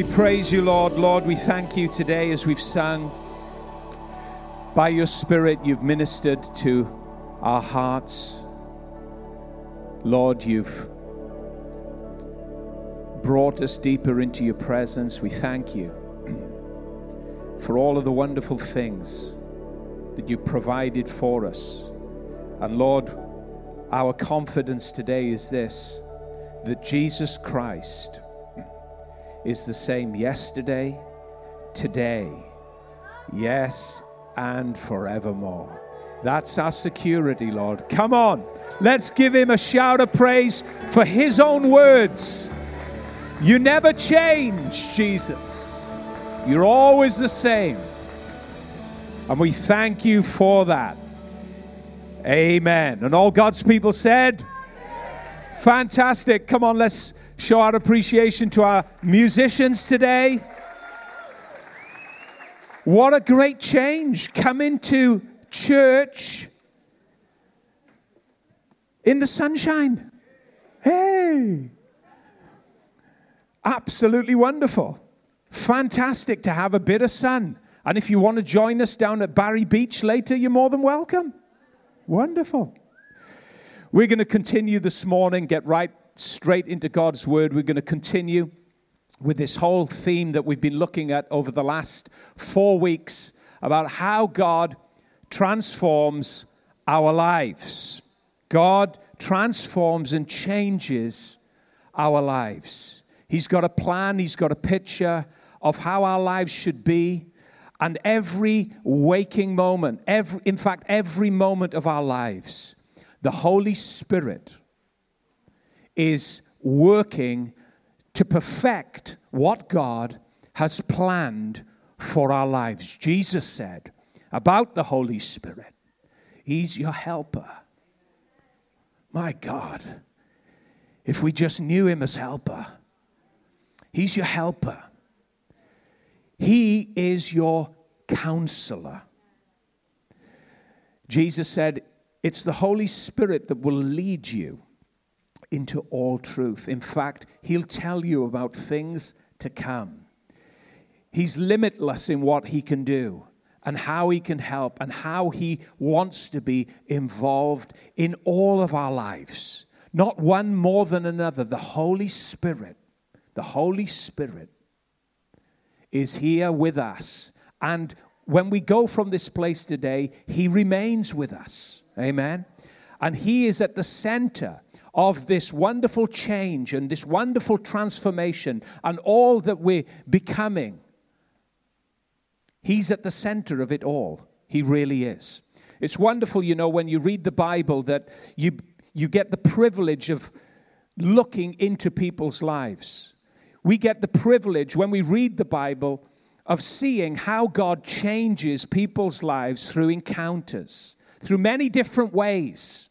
We praise you, Lord. Lord, we thank you today as we've sung. By your Spirit, you've ministered to our hearts. Lord, you've brought us deeper into your presence. We thank you for all of the wonderful things that you've provided for us. And Lord, our confidence today is this that Jesus Christ is the same yesterday, today, yes, and forevermore. That's our security, Lord. Come on, let's give him a shout of praise for his own words. You never change, Jesus. You're always the same. And we thank you for that. Amen. And all God's people said, Fantastic. Come on, let's show our appreciation to our musicians today. What a great change. Come into church in the sunshine. Hey! Absolutely wonderful. Fantastic to have a bit of sun. And if you want to join us down at Barry Beach later, you're more than welcome. Wonderful. We're going to continue this morning, get right straight into God's Word. We're going to continue with this whole theme that we've been looking at over the last four weeks about how God transforms our lives. God transforms and changes our lives. He's got a plan, He's got a picture of how our lives should be. And every waking moment, every, in fact, every moment of our lives, the Holy Spirit is working to perfect what God has planned for our lives. Jesus said about the Holy Spirit, He's your helper. My God, if we just knew Him as helper, He's your helper. He is your counselor. Jesus said, It's the Holy Spirit that will lead you into all truth. In fact, He'll tell you about things to come. He's limitless in what He can do and how He can help and how He wants to be involved in all of our lives. Not one more than another. The Holy Spirit, the Holy Spirit is here with us. And when we go from this place today, He remains with us. Amen. And He is at the center of this wonderful change and this wonderful transformation and all that we're becoming. He's at the center of it all. He really is. It's wonderful, you know, when you read the Bible that you, you get the privilege of looking into people's lives. We get the privilege when we read the Bible of seeing how God changes people's lives through encounters, through many different ways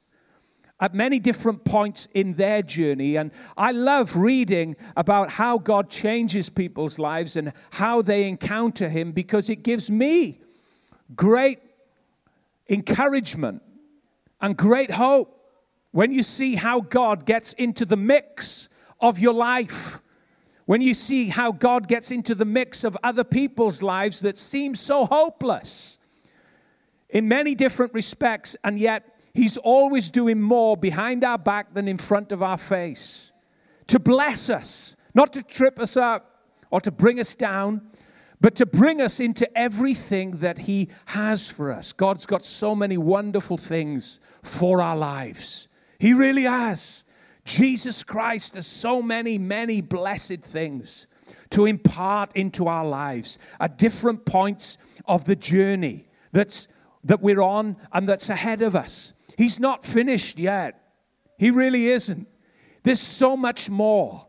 at many different points in their journey. And I love reading about how God changes people's lives and how they encounter Him because it gives me great encouragement and great hope when you see how God gets into the mix of your life. When you see how God gets into the mix of other people's lives that seem so hopeless in many different respects, and yet He's always doing more behind our back than in front of our face to bless us, not to trip us up or to bring us down, but to bring us into everything that He has for us. God's got so many wonderful things for our lives. He really has. Jesus Christ has so many, many blessed things to impart into our lives at different points of the journey that's, that we're on and that's ahead of us. He's not finished yet. He really isn't. There's so much more,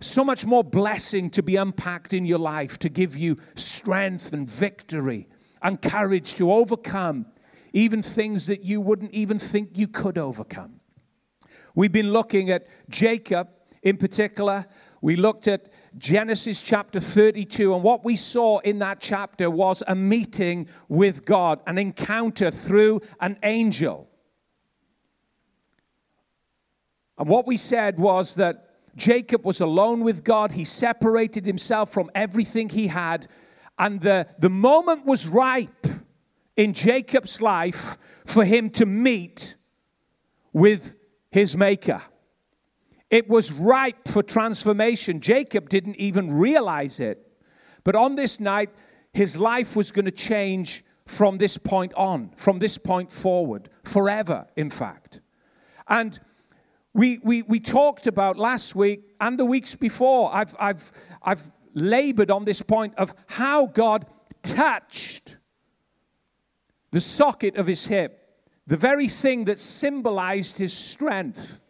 so much more blessing to be unpacked in your life to give you strength and victory and courage to overcome even things that you wouldn't even think you could overcome. We've been looking at Jacob in particular. We looked at Genesis chapter 32, and what we saw in that chapter was a meeting with God, an encounter through an angel. And what we said was that Jacob was alone with God. He separated himself from everything he had. And the, the moment was ripe in Jacob's life for him to meet with his maker. It was ripe for transformation. Jacob didn't even realize it. But on this night, his life was going to change from this point on, from this point forward, forever, in fact. And we, we, we talked about last week and the weeks before, I've, I've, I've labored on this point of how God touched the socket of his hip, the very thing that symbolized his strength.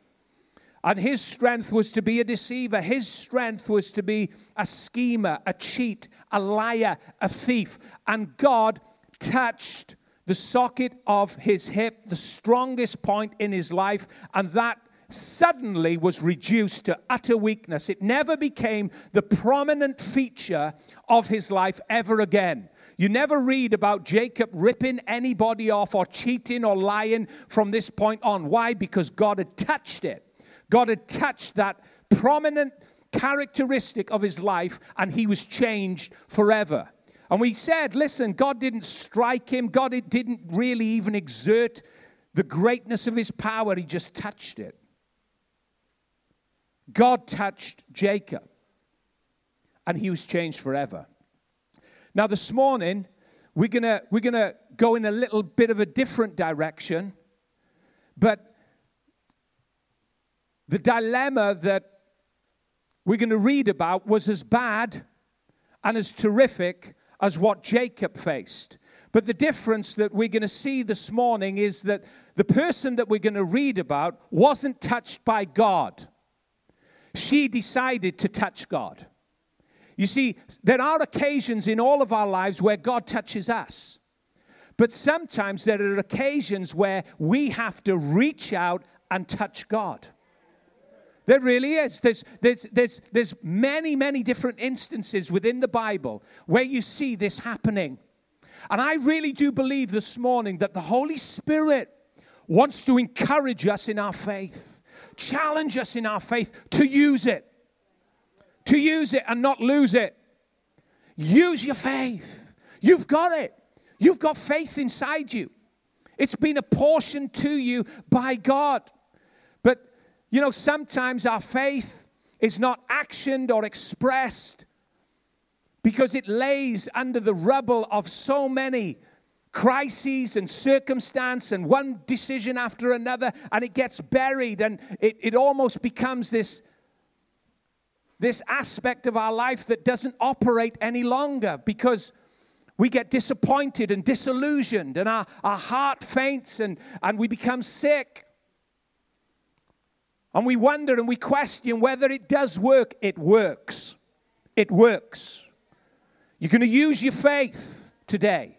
And his strength was to be a deceiver. His strength was to be a schemer, a cheat, a liar, a thief. And God touched the socket of his hip, the strongest point in his life, and that suddenly was reduced to utter weakness. It never became the prominent feature of his life ever again. You never read about Jacob ripping anybody off or cheating or lying from this point on. Why? Because God had touched it. God had touched that prominent characteristic of his life and he was changed forever. And we said, listen, God didn't strike him, God didn't really even exert the greatness of his power, he just touched it. God touched Jacob and he was changed forever. Now, this morning, we're going we're to go in a little bit of a different direction, but the dilemma that we're going to read about was as bad and as terrific as what Jacob faced. But the difference that we're going to see this morning is that the person that we're going to read about wasn't touched by God. She decided to touch God. You see, there are occasions in all of our lives where God touches us. But sometimes there are occasions where we have to reach out and touch God. There really is. There's, there's, there's, there's many, many different instances within the Bible where you see this happening. And I really do believe this morning that the Holy Spirit wants to encourage us in our faith, challenge us in our faith to use it, to use it and not lose it. Use your faith. You've got it. You've got faith inside you. It's been apportioned to you by God. But, you know, sometimes our faith is not actioned or expressed because it lays under the rubble of so many crises and circumstance and one decision after another, and it gets buried and it, it almost becomes this, this aspect of our life that doesn't operate any longer because we get disappointed and disillusioned and our, our heart faints and, and we become sick and we wonder and we question whether it does work. It works. It works. You're going to use your faith today.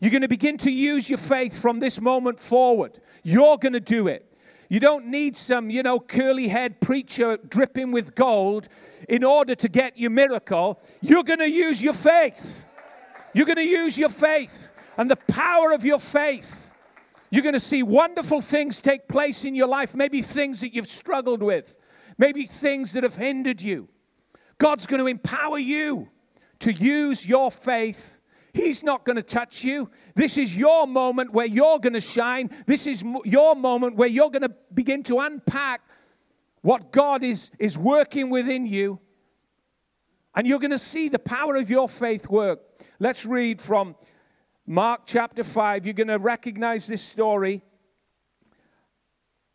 You're going to begin to use your faith from this moment forward. You're going to do it. You don't need some, you know, curly head preacher dripping with gold in order to get your miracle. You're going to use your faith. You're going to use your faith and the power of your faith you're going to see wonderful things take place in your life, maybe things that you've struggled with, maybe things that have hindered you. God's going to empower you to use your faith. He's not going to touch you. This is your moment where you're going to shine. This is your moment where you're going to begin to unpack what God is, is working within you. And you're going to see the power of your faith work. Let's read from Mark chapter 5, you're going to recognize this story.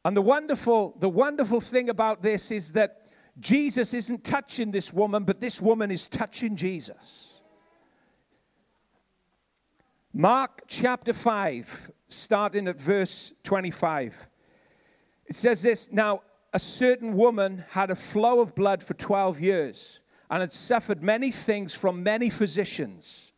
And the wonderful, the wonderful thing about this is that Jesus isn't touching this woman, but this woman is touching Jesus. Mark chapter 5, starting at verse 25. It says this Now, a certain woman had a flow of blood for 12 years and had suffered many things from many physicians.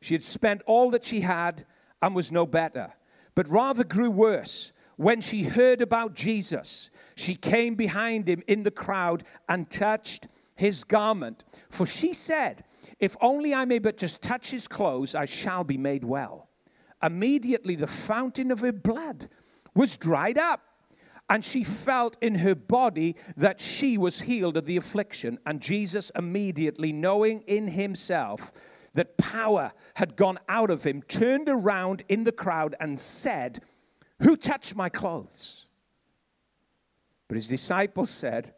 She had spent all that she had and was no better, but rather grew worse. When she heard about Jesus, she came behind him in the crowd and touched his garment. For she said, If only I may but just touch his clothes, I shall be made well. Immediately the fountain of her blood was dried up, and she felt in her body that she was healed of the affliction. And Jesus, immediately knowing in himself that power had gone out of him, turned around in the crowd and said, Who touched my clothes? But his disciples said,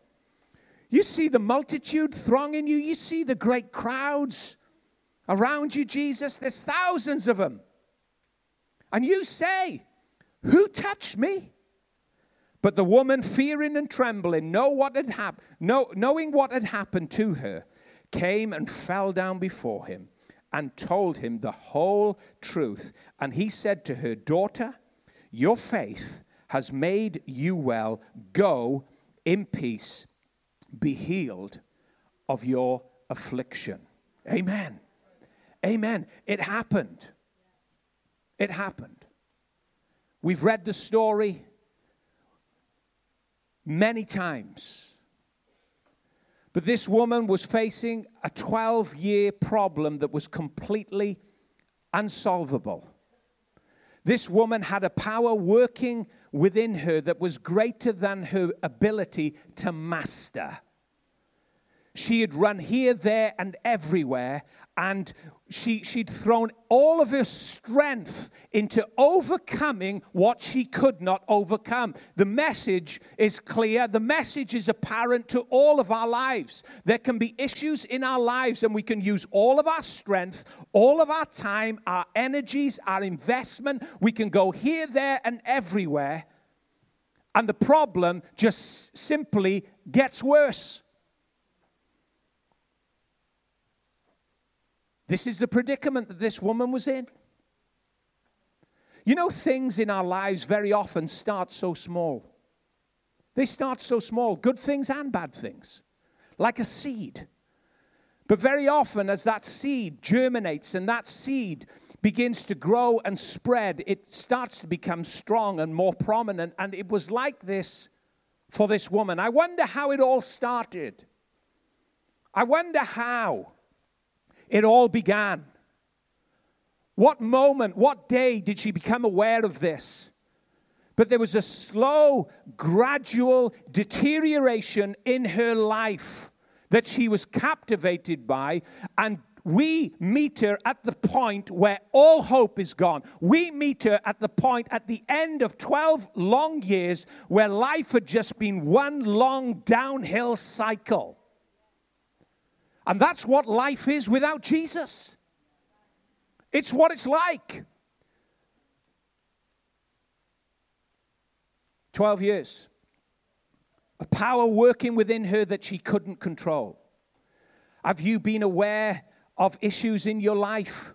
You see the multitude thronging you, you see the great crowds around you, Jesus. There's thousands of them. And you say, Who touched me? But the woman, fearing and trembling, know what had hap- know, knowing what had happened to her, came and fell down before him and told him the whole truth. And he said to her, Daughter, your faith has made you well. Go in peace, be healed of your affliction. Amen. Amen. It happened. It happened. We've read the story many times. But this woman was facing a 12 year problem that was completely unsolvable. This woman had a power working within her that was greater than her ability to master. She had run here, there, and everywhere, and she, she'd thrown all of her strength into overcoming what she could not overcome. The message is clear. The message is apparent to all of our lives. There can be issues in our lives, and we can use all of our strength, all of our time, our energies, our investment. We can go here, there, and everywhere. And the problem just simply gets worse. This is the predicament that this woman was in. You know, things in our lives very often start so small. They start so small, good things and bad things, like a seed. But very often, as that seed germinates and that seed begins to grow and spread, it starts to become strong and more prominent. And it was like this for this woman. I wonder how it all started. I wonder how it all began. What moment, what day did she become aware of this? But there was a slow, gradual deterioration in her life that she was captivated by, and we meet her at the point where all hope is gone. We meet her at the point at the end of 12 long years where life had just been one long downhill cycle. And that's what life is without Jesus. It's what it's like. 12 years. A power working within her that she couldn't control. Have you been aware of issues in your life?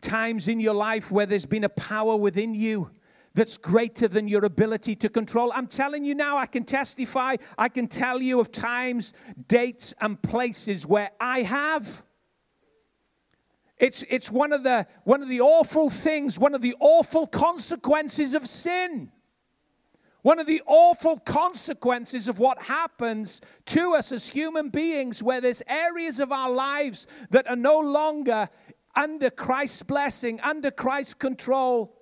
Times in your life where there's been a power within you that's greater than your ability to control. I'm telling you now, I can testify, I can tell you of times, dates, and places where I have. It's, it's one, of the, one of the awful things, one of the awful consequences of sin. One of the awful consequences of what happens to us as human beings, where there's areas of our lives that are no longer under Christ's blessing, under Christ's control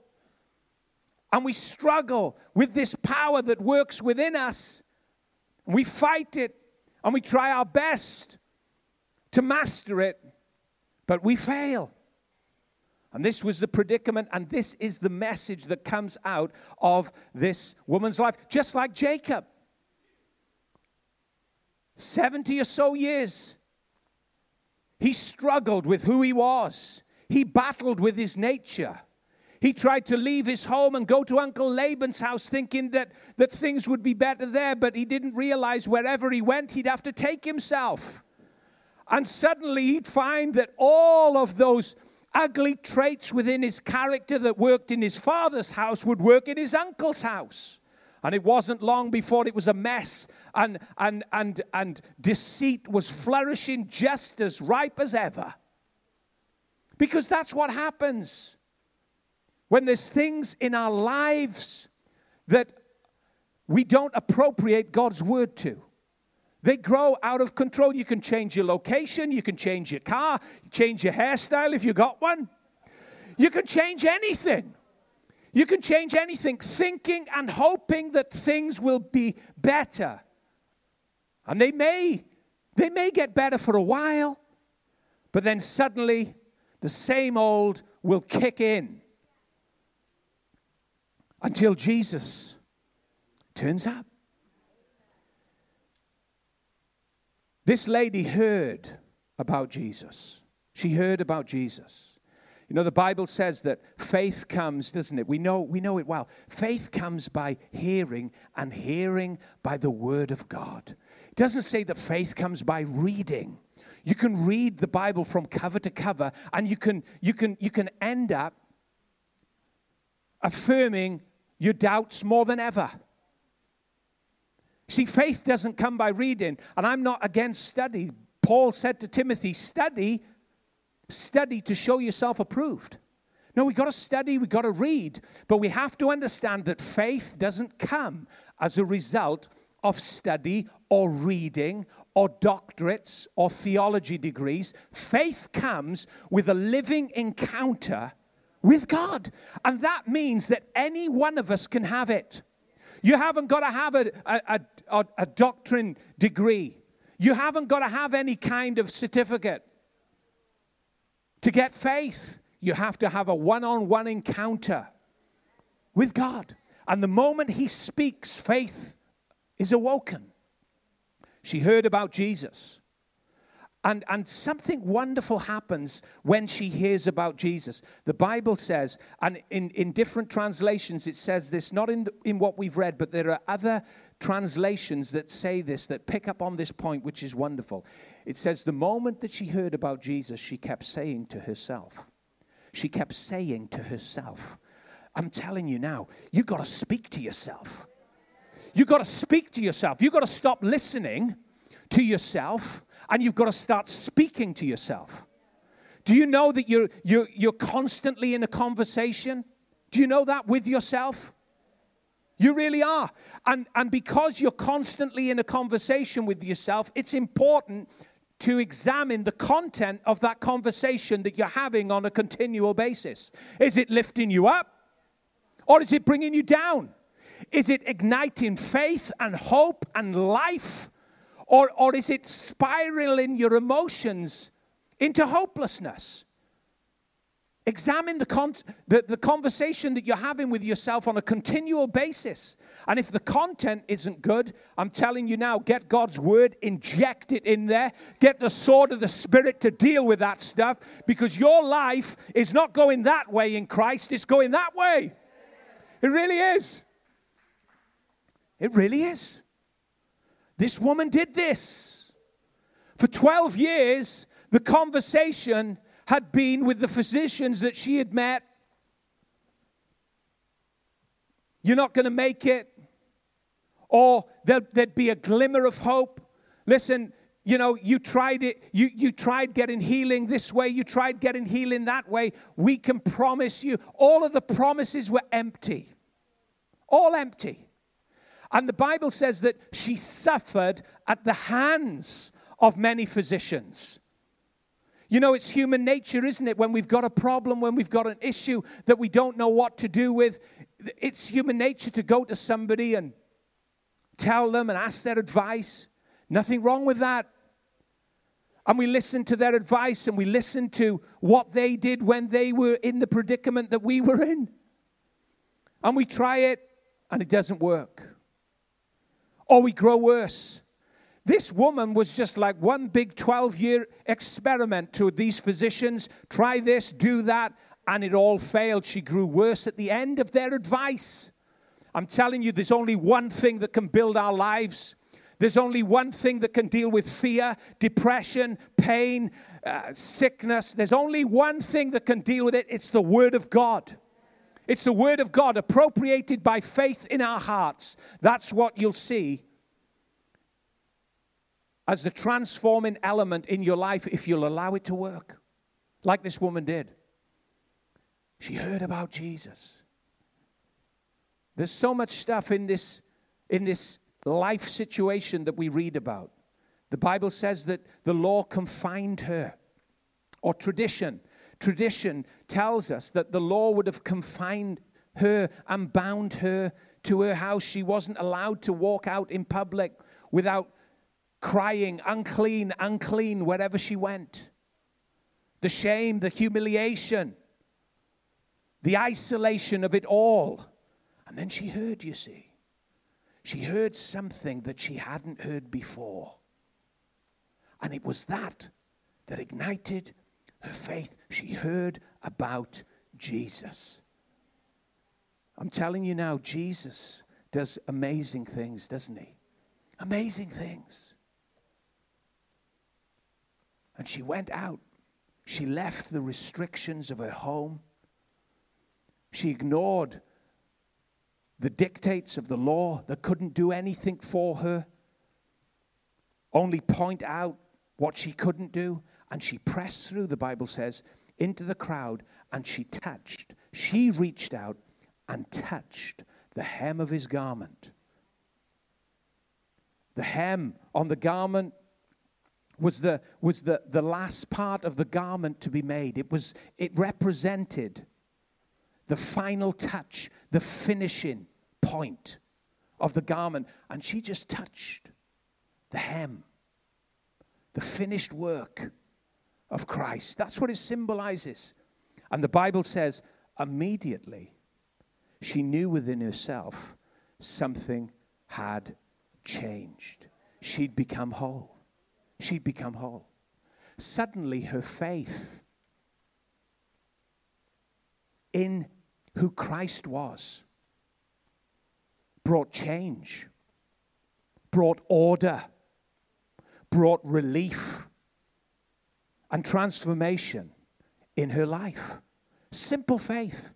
and we struggle with this power that works within us. We fight it and we try our best to master it, but we fail. And this was the predicament, and this is the message that comes out of this woman's life, just like Jacob. 70 or so years, he struggled with who he was, he battled with his nature. He tried to leave his home and go to Uncle Laban's house thinking that, that things would be better there, but he didn't realize wherever he went, he'd have to take himself. And suddenly he'd find that all of those ugly traits within his character that worked in his father's house would work in his uncle's house. And it wasn't long before it was a mess, and, and, and, and deceit was flourishing just as ripe as ever. Because that's what happens when there's things in our lives that we don't appropriate God's word to. They grow out of control. You can change your location, you can change your car, change your hairstyle if you got one. You can change anything. You can change anything, thinking and hoping that things will be better. And they may, they may get better for a while, but then suddenly the same old will kick in until Jesus turns up. This lady heard about Jesus. She heard about Jesus. You know, the Bible says that faith comes, doesn't it? We know, we know it well. Faith comes by hearing, and hearing by the word of God. It doesn't say that faith comes by reading. You can read the Bible from cover to cover, and you can, you can, you can end up affirming your doubts more than ever. See, faith doesn't come by reading, and I'm not against study. Paul said to Timothy, study, study to show yourself approved. No, we got to study, we got to read, but we have to understand that faith doesn't come as a result of study or reading or doctorates or theology degrees. Faith comes with a living encounter with God. And that means that any one of us can have it. You haven't got to have a, a, a, a doctrine degree. You haven't got to have any kind of certificate. To get faith, you have to have a one on one encounter with God. And the moment He speaks, faith is awoken. She heard about Jesus. And, and something wonderful happens when she hears about Jesus. The Bible says, and in, in different translations, it says this, not in, the, in what we've read, but there are other translations that say this, that pick up on this point, which is wonderful. It says, the moment that she heard about Jesus, she kept saying to herself, she kept saying to herself, I'm telling you now, you got to speak to yourself. You got to speak to yourself. You got to stop listening to yourself and you've got to start speaking to yourself. Do you know that you're, you're, you're constantly in a conversation? Do you know that with yourself? You really are. And, and because you're constantly in a conversation with yourself, it's important to examine the content of that conversation that you're having on a continual basis. Is it lifting you up or is it bringing you down? Is it igniting faith and hope and life or, or is it spiraling your emotions into hopelessness? Examine the, con- the, the conversation that you're having with yourself on a continual basis. And if the content isn't good, I'm telling you now, get God's word, inject it in there, get the sword of the Spirit to deal with that stuff because your life is not going that way in Christ, it's going that way. It really is. It really is. This woman did this. For 12 years, the conversation had been with the physicians that she had met. You're not going to make it. Or there'd be a glimmer of hope. Listen, you know, you tried it, you, you tried getting healing this way, you tried getting healing that way. We can promise you. All of the promises were empty. All empty. And the Bible says that she suffered at the hands of many physicians. You know, it's human nature, isn't it? When we've got a problem, when we've got an issue that we don't know what to do with, it's human nature to go to somebody and tell them and ask their advice. Nothing wrong with that. And we listen to their advice and we listen to what they did when they were in the predicament that we were in. And we try it and it doesn't work or we grow worse. This woman was just like one big 12 year experiment to these physicians try this, do that, and it all failed. She grew worse at the end of their advice. I'm telling you, there's only one thing that can build our lives. There's only one thing that can deal with fear, depression, pain, uh, sickness. There's only one thing that can deal with it. It's the Word of God. It's the Word of God appropriated by faith in our hearts. That's what you'll see as the transforming element in your life if you'll allow it to work, like this woman did. She heard about Jesus. There's so much stuff in this, in this life situation that we read about. The Bible says that the law confined her, or tradition. Tradition tells us that the law would have confined her and bound her to her house. She wasn't allowed to walk out in public without crying, unclean, unclean, wherever she went. The shame, the humiliation, the isolation of it all. And then she heard, you see. She heard something that she hadn't heard before. And it was that that ignited her faith. She heard about Jesus. I'm telling you now, Jesus does amazing things, doesn't he? Amazing things. And she went out. She left the restrictions of her home. She ignored the dictates of the law that couldn't do anything for her, only point out what she couldn't do. And she pressed through, the Bible says, into the crowd and she touched. She reached out and touched the hem of his garment. The hem on the garment was the, was the, the last part of the garment to be made. It, was, it represented the final touch, the finishing point of the garment. And she just touched the hem, the finished work of Christ. That's what it symbolizes. And the Bible says, immediately she knew within herself something had changed. She'd become whole. She'd become whole. Suddenly, her faith in who Christ was brought change, brought order, brought relief and transformation in her life. Simple faith.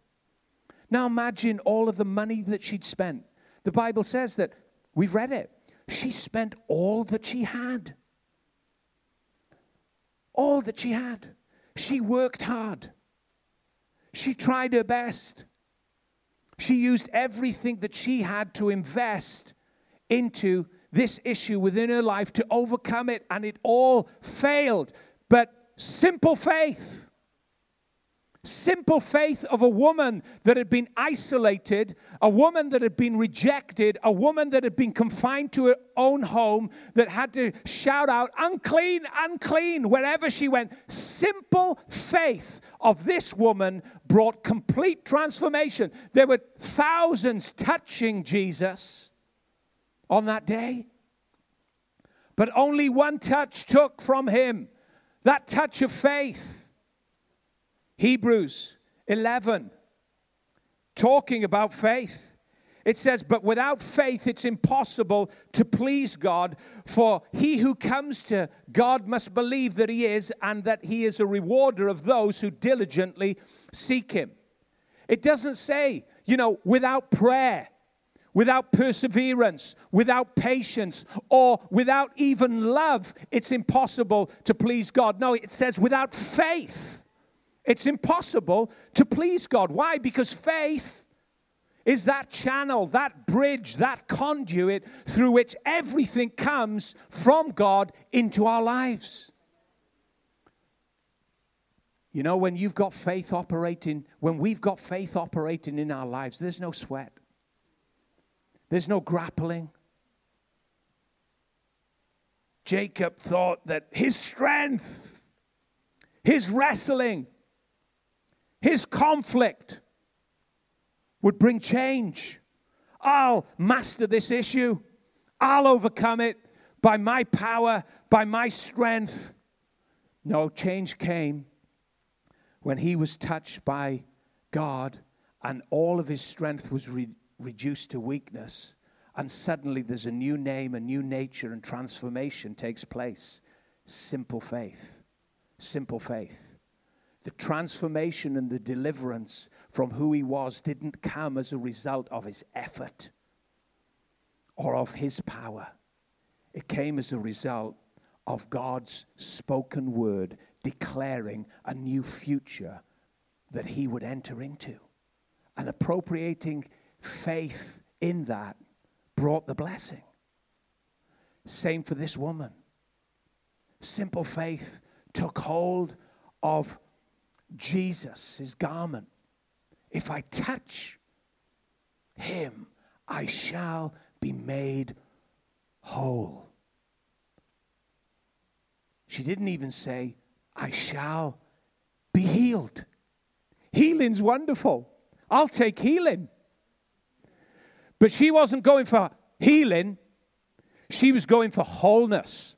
Now imagine all of the money that she'd spent. The Bible says that, we've read it, she spent all that she had. All that she had. She worked hard. She tried her best. She used everything that she had to invest into this issue within her life to overcome it, and it all failed. But simple faith simple faith of a woman that had been isolated, a woman that had been rejected, a woman that had been confined to her own home, that had to shout out, unclean, unclean, wherever she went. Simple faith of this woman brought complete transformation. There were thousands touching Jesus on that day, but only one touch took from him that touch of faith. Hebrews 11, talking about faith. It says, But without faith it's impossible to please God, for he who comes to God must believe that he is, and that he is a rewarder of those who diligently seek him. It doesn't say, you know, without prayer, without perseverance, without patience, or without even love, it's impossible to please God. No, it says without faith it's impossible to please God. Why? Because faith is that channel, that bridge, that conduit through which everything comes from God into our lives. You know, when you've got faith operating, when we've got faith operating in our lives, there's no sweat, there's no grappling. Jacob thought that his strength, his wrestling, his conflict would bring change. I'll master this issue. I'll overcome it by my power, by my strength. No, change came when he was touched by God and all of his strength was re- reduced to weakness. And suddenly there's a new name, a new nature, and transformation takes place. Simple faith. Simple faith. The transformation and the deliverance from who he was didn't come as a result of his effort or of his power. It came as a result of God's spoken word declaring a new future that he would enter into. And appropriating faith in that brought the blessing. Same for this woman. Simple faith took hold of Jesus, his garment, if I touch him I shall be made whole. She didn't even say, I shall be healed. Healing's wonderful. I'll take healing. But she wasn't going for healing, she was going for wholeness,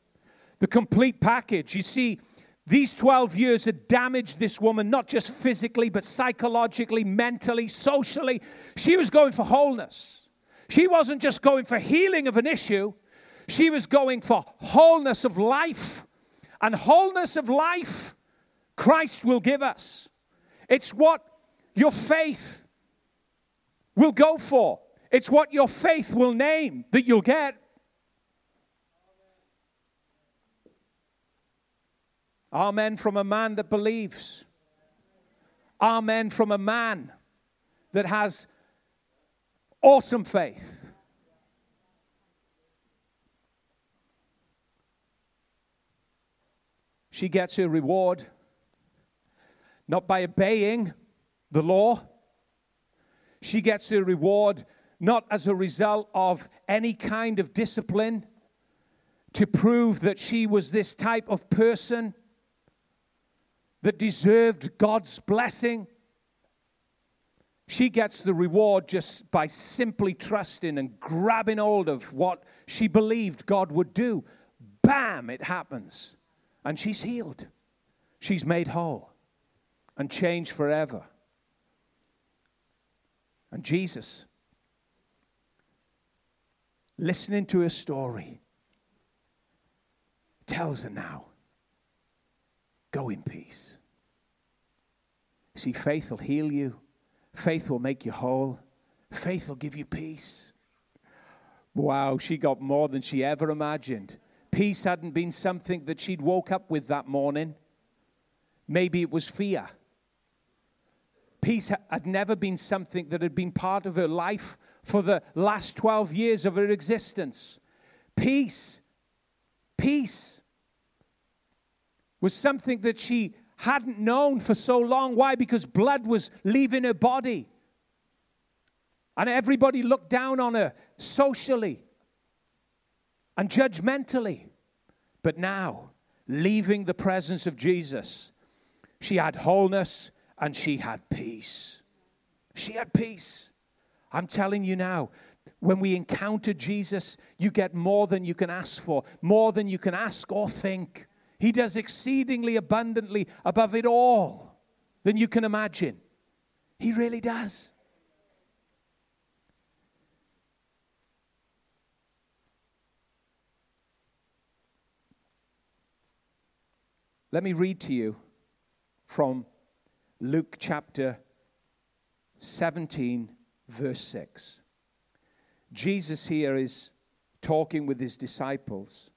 the complete package. You see, these 12 years had damaged this woman, not just physically, but psychologically, mentally, socially. She was going for wholeness. She wasn't just going for healing of an issue, she was going for wholeness of life. And wholeness of life, Christ will give us. It's what your faith will go for, it's what your faith will name that you'll get. Amen from a man that believes. Amen from a man that has awesome faith. She gets her reward not by obeying the law. She gets her reward not as a result of any kind of discipline to prove that she was this type of person that deserved God's blessing. She gets the reward just by simply trusting and grabbing hold of what she believed God would do. Bam, it happens. And she's healed. She's made whole and changed forever. And Jesus, listening to her story, tells her now Go in peace. See, faith will heal you, faith will make you whole, faith will give you peace. Wow, she got more than she ever imagined. Peace hadn't been something that she'd woke up with that morning. Maybe it was fear. Peace had never been something that had been part of her life for the last 12 years of her existence. Peace, peace was something that she hadn't known for so long. Why? Because blood was leaving her body. And everybody looked down on her socially and judgmentally. But now, leaving the presence of Jesus, she had wholeness and she had peace. She had peace. I'm telling you now, when we encounter Jesus, you get more than you can ask for, more than you can ask or think. He does exceedingly abundantly above it all than you can imagine. He really does. Let me read to you from Luke chapter 17, verse 6. Jesus here is talking with his disciples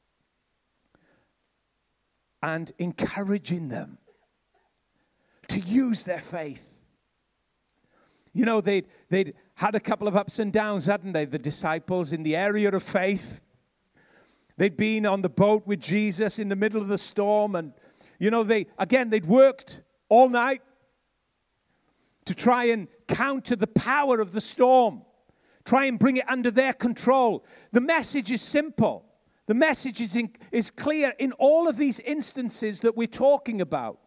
and encouraging them to use their faith. You know, they'd, they'd had a couple of ups and downs, hadn't they? The disciples in the area of faith. They'd been on the boat with Jesus in the middle of the storm. And, you know, they, again, they'd worked all night to try and counter the power of the storm, try and bring it under their control. The message is simple the message is, in, is clear in all of these instances that we're talking about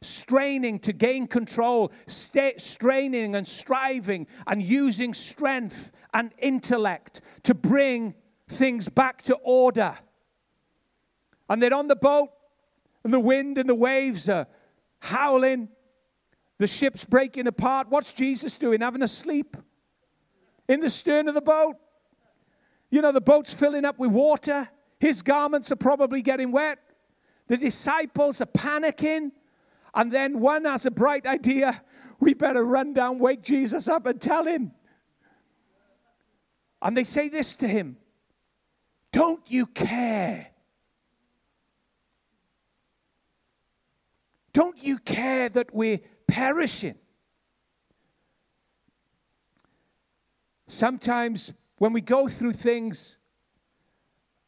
straining to gain control, straining and striving and using strength and intellect to bring things back to order. And they're on the boat, and the wind and the waves are howling, the ship's breaking apart. What's Jesus doing? Having a sleep in the stern of the boat. You know, the boat's filling up with water. His garments are probably getting wet. The disciples are panicking. And then one has a bright idea we better run down, wake Jesus up, and tell him. And they say this to him Don't you care? Don't you care that we're perishing? Sometimes when we go through things,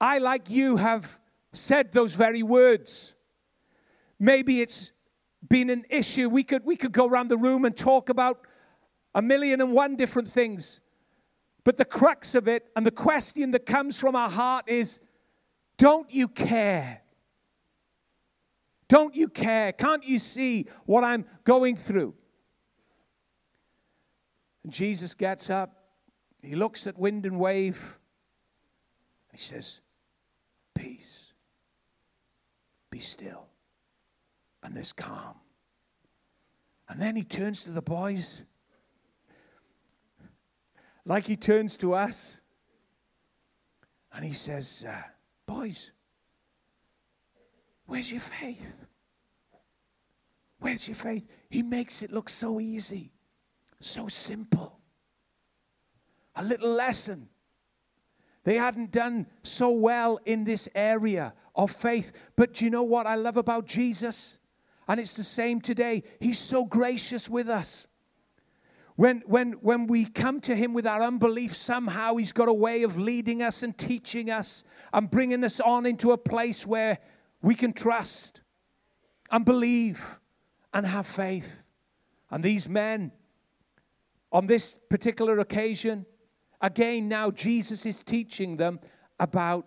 I, like you, have said those very words. Maybe it's been an issue. We could, we could go around the room and talk about a million and one different things But the crux of it and the question that comes from our heart is don't you care? Don't you care? Can't you see what I'm going through? And Jesus gets up, he looks at wind and wave, he says, Peace, be still. And there's calm. And then he turns to the boys, like he turns to us, and he says, uh, Boys, where's your faith? Where's your faith? He makes it look so easy, so simple. A little lesson. They hadn't done so well in this area of faith. But do you know what I love about Jesus? And it's the same today. He's so gracious with us. When, when, when we come to Him with our unbelief, somehow He's got a way of leading us and teaching us and bringing us on into a place where we can trust and believe and have faith. And these men, on this particular occasion, again, now Jesus is teaching them about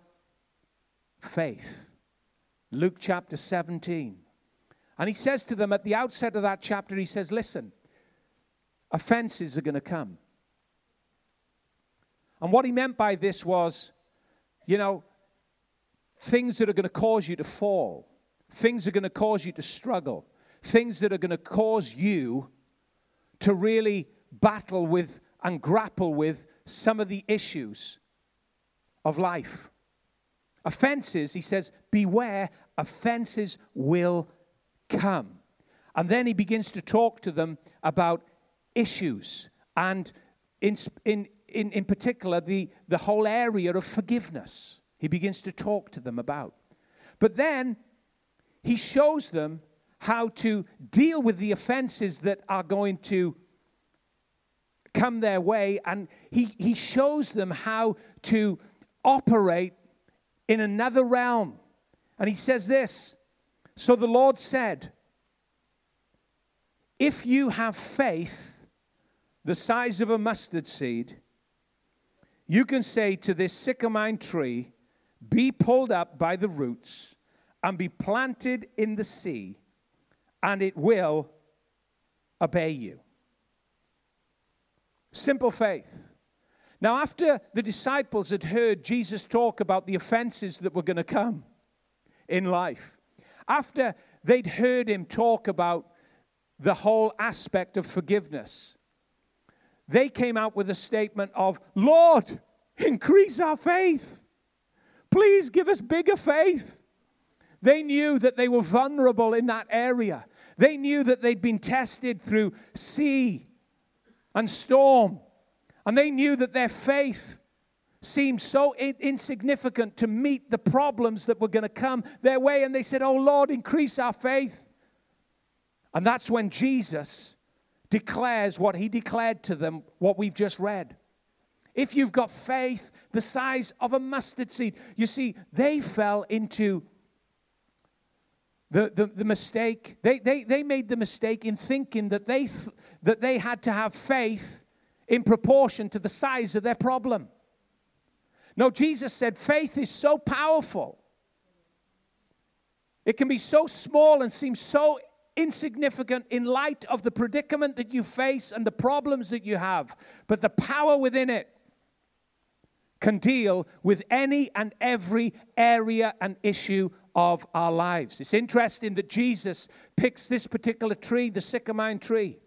faith. Luke chapter 17. And he says to them at the outset of that chapter, he says, Listen, offenses are going to come. And what he meant by this was, you know, things that are going to cause you to fall, things that are going to cause you to struggle, things that are going to cause you to really battle with and grapple with some of the issues of life. Offenses, he says, beware, offenses will come. And then he begins to talk to them about issues and in, in, in, in particular the, the whole area of forgiveness. He begins to talk to them about. But then he shows them how to deal with the offenses that are going to come their way, and he, he shows them how to operate in another realm. And he says this So the Lord said, If you have faith, the size of a mustard seed, you can say to this sycamore tree, Be pulled up by the roots and be planted in the sea, and it will obey you. Simple faith. Now, after the disciples had heard Jesus talk about the offenses that were going to come in life, after they'd heard him talk about the whole aspect of forgiveness, they came out with a statement of, Lord, increase our faith. Please give us bigger faith. They knew that they were vulnerable in that area. They knew that they'd been tested through sea and storm. And they knew that their faith seemed so insignificant to meet the problems that were going to come their way. And they said, Oh Lord, increase our faith. And that's when Jesus declares what he declared to them, what we've just read. If you've got faith the size of a mustard seed, you see, they fell into the, the, the mistake. They, they, they made the mistake in thinking that they, th- that they had to have faith in proportion to the size of their problem. No, Jesus said faith is so powerful. It can be so small and seem so insignificant in light of the predicament that you face and the problems that you have, but the power within it can deal with any and every area and issue of our lives. It's interesting that Jesus picks this particular tree, the sycamore tree,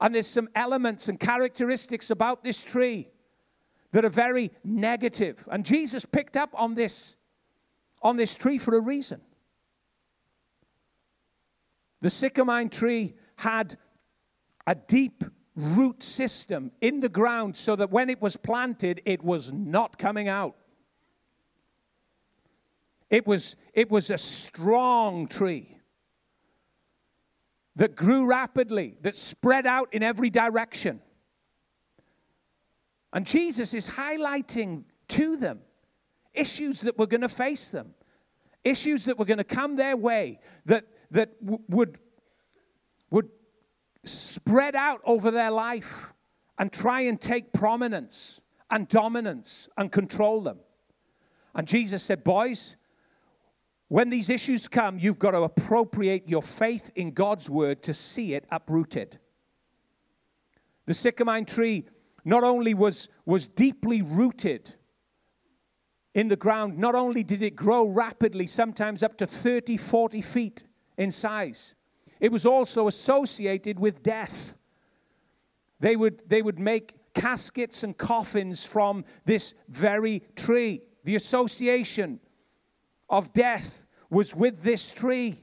and there's some elements and characteristics about this tree that are very negative. And Jesus picked up on this on this tree for a reason. The sycamore tree had a deep root system in the ground so that when it was planted, it was not coming out. It was, it was a strong tree that grew rapidly, that spread out in every direction. And Jesus is highlighting to them issues that were going to face them, issues that were going to come their way, that that w- would, would spread out over their life and try and take prominence and dominance and control them. And Jesus said, Boys, when these issues come, you've got to appropriate your faith in God's word to see it uprooted. The sycamore tree not only was, was deeply rooted in the ground, not only did it grow rapidly, sometimes up to 30, 40 feet in size, it was also associated with death. They would, they would make caskets and coffins from this very tree. The association of death was with this tree.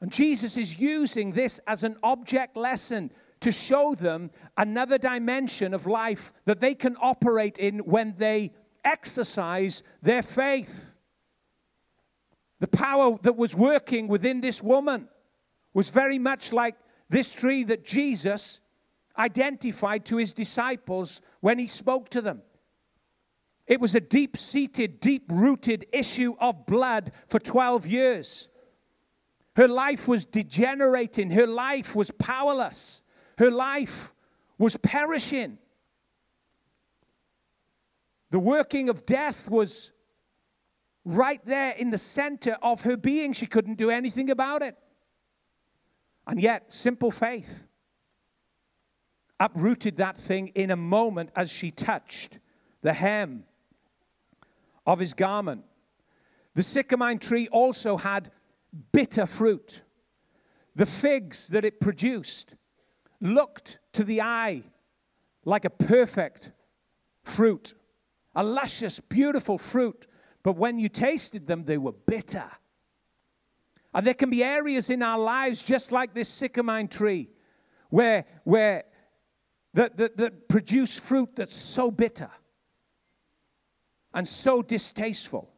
And Jesus is using this as an object lesson to show them another dimension of life that they can operate in when they exercise their faith. The power that was working within this woman was very much like this tree that Jesus identified to his disciples when he spoke to them. It was a deep seated, deep rooted issue of blood for 12 years. Her life was degenerating, her life was powerless, her life was perishing. The working of death was right there in the center of her being. She couldn't do anything about it. And yet, simple faith uprooted that thing in a moment as she touched the hem of his garment. The sycamore tree also had bitter fruit. The figs that it produced looked to the eye like a perfect fruit, a luscious, beautiful fruit. But when you tasted them, they were bitter. And there can be areas in our lives, just like this sycamore tree, where, where that, that, that produce fruit that's so bitter and so distasteful.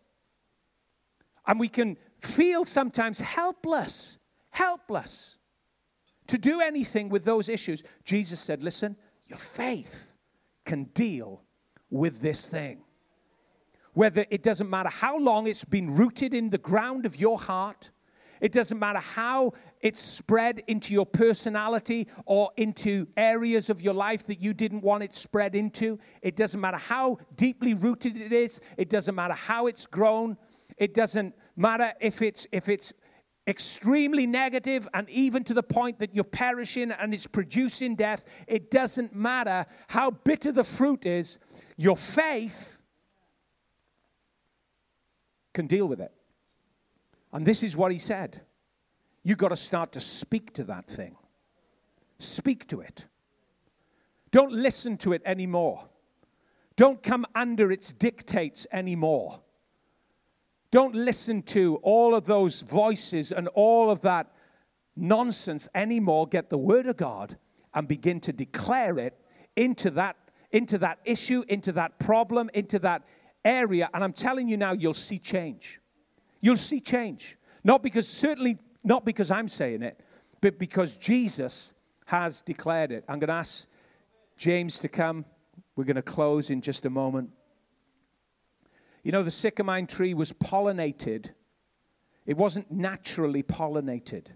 And we can feel sometimes helpless, helpless to do anything with those issues. Jesus said, Listen, your faith can deal with this thing. Whether it doesn't matter how long it's been rooted in the ground of your heart, it doesn't matter how it's spread into your personality or into areas of your life that you didn't want it spread into. It doesn't matter how deeply rooted it is. It doesn't matter how it's grown. It doesn't matter if it's if it's extremely negative and even to the point that you're perishing and it's producing death. It doesn't matter how bitter the fruit is. Your faith can deal with it. And this is what he said. You've got to start to speak to that thing. Speak to it. Don't listen to it anymore. Don't come under its dictates anymore. Don't listen to all of those voices and all of that nonsense anymore. Get the word of God and begin to declare it into that, into that issue, into that problem, into that area. And I'm telling you now, you'll see change. You'll see change. Not because, certainly not because I'm saying it, but because Jesus has declared it. I'm going to ask James to come. We're going to close in just a moment. You know, the sycamore tree was pollinated, it wasn't naturally pollinated.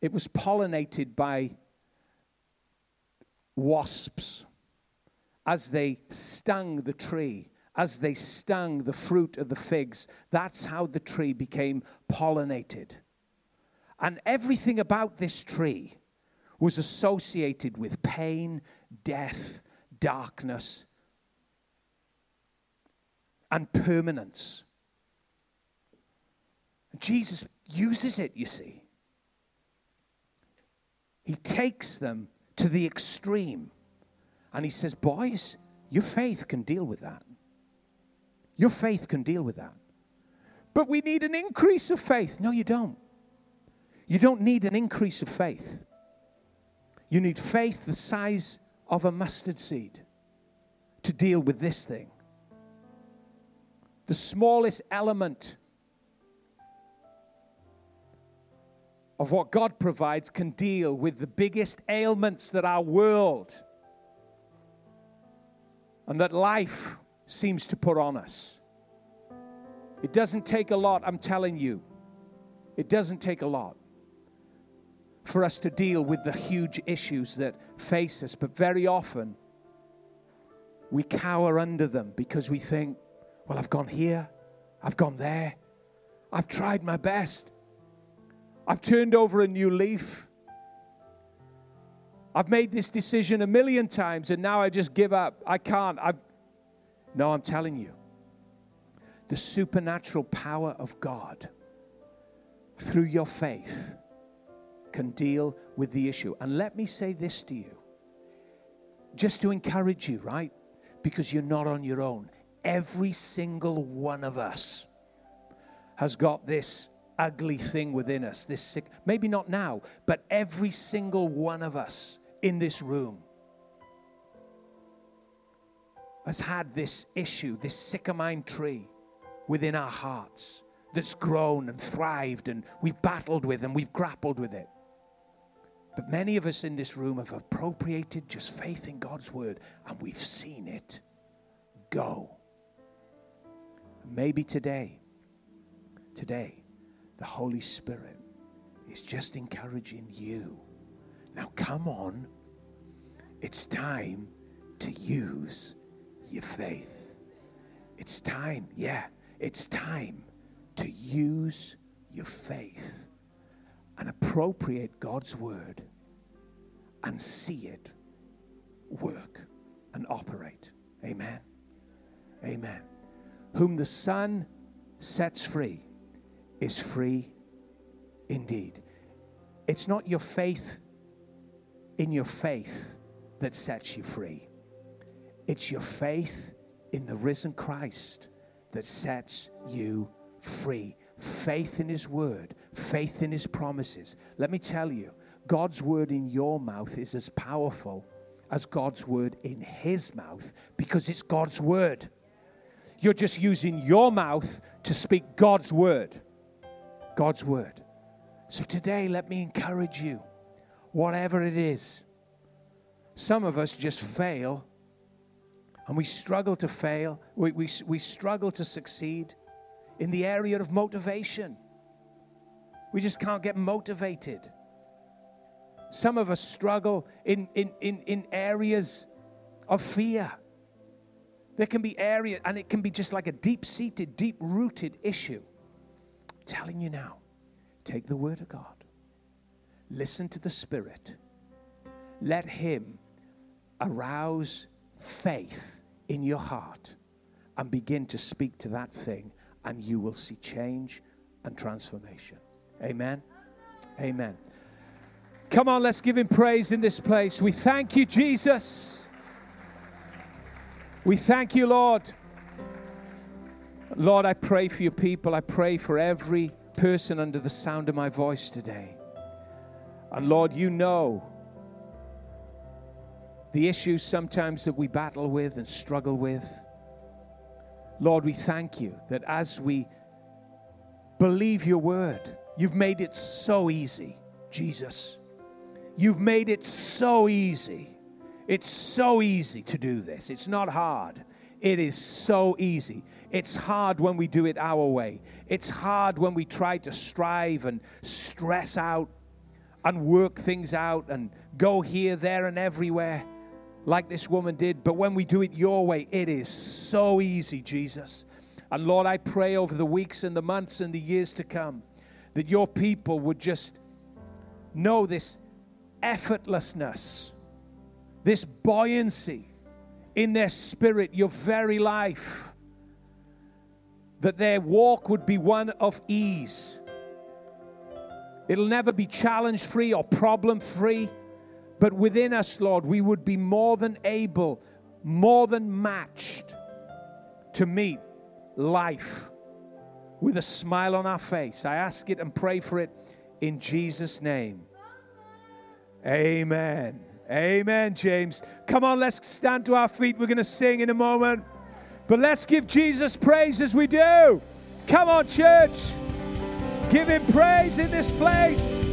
It was pollinated by wasps as they stung the tree as they stung the fruit of the figs. That's how the tree became pollinated. And everything about this tree was associated with pain, death, darkness, and permanence. Jesus uses it, you see. He takes them to the extreme and he says, Boys, your faith can deal with that. Your faith can deal with that. But we need an increase of faith. No, you don't. You don't need an increase of faith. You need faith the size of a mustard seed to deal with this thing. The smallest element of what God provides can deal with the biggest ailments that our world and that life seems to put on us. It doesn't take a lot, I'm telling you. It doesn't take a lot. for us to deal with the huge issues that face us, but very often we cower under them because we think, well, I've gone here, I've gone there, I've tried my best, I've turned over a new leaf. I've made this decision a million times and now I just give up. I can't. I've No, I'm telling you. The supernatural power of God through your faith can deal with the issue. And let me say this to you, just to encourage you, right? Because you're not on your own. Every single one of us has got this ugly thing within us, this sick, maybe not now, but every single one of us in this room has had this issue, this sycamine tree within our hearts that's grown and thrived and we've battled with and we've grappled with it. But many of us in this room have appropriated just faith in God's word and we've seen it go. Maybe today, today, the Holy Spirit is just encouraging you. Now, come on. It's time to use your faith. It's time, yeah, it's time to use your faith and appropriate God's word and see it work and operate. Amen. Amen. Whom the Son sets free is free indeed. It's not your faith in your faith that sets you free, it's your faith in the risen Christ that sets you free. Faith in His word, faith in His promises. Let me tell you, God's word in your mouth is as powerful as God's word in His mouth because it's God's word. You're just using your mouth to speak God's word. God's word. So today, let me encourage you, whatever it is. Some of us just fail and we struggle to fail, we, we, we struggle to succeed in the area of motivation. We just can't get motivated. Some of us struggle in, in, in, in areas of fear. There can be areas, and it can be just like a deep seated, deep rooted issue telling you now take the Word of God, listen to the Spirit, let Him arouse faith in your heart and begin to speak to that thing, and you will see change and transformation. Amen. Amen. Come on, let's give him praise in this place. We thank you, Jesus. We thank you, Lord. Lord, I pray for your people. I pray for every person under the sound of my voice today. And Lord, you know the issues sometimes that we battle with and struggle with. Lord, we thank you that as we believe your word, you've made it so easy, Jesus. You've made it so easy. It's so easy to do this. It's not hard. It is so easy. It's hard when we do it our way. It's hard when we try to strive and stress out and work things out and go here, there, and everywhere like this woman did. But when we do it your way, it is so easy, Jesus. And Lord, I pray over the weeks and the months and the years to come that your people would just know this effortlessness, this buoyancy in their spirit, your very life, that their walk would be one of ease. It'll never be challenge free or problem free, but within us, Lord, we would be more than able, more than matched to meet life with a smile on our face. I ask it and pray for it in Jesus' name. Amen. Amen, James. Come on, let's stand to our feet. We're going to sing in a moment. But let's give Jesus praise as we do. Come on, church. Give him praise in this place.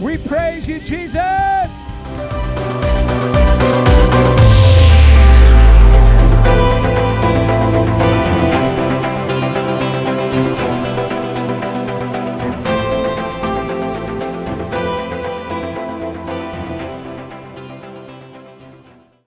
We praise you, Jesus.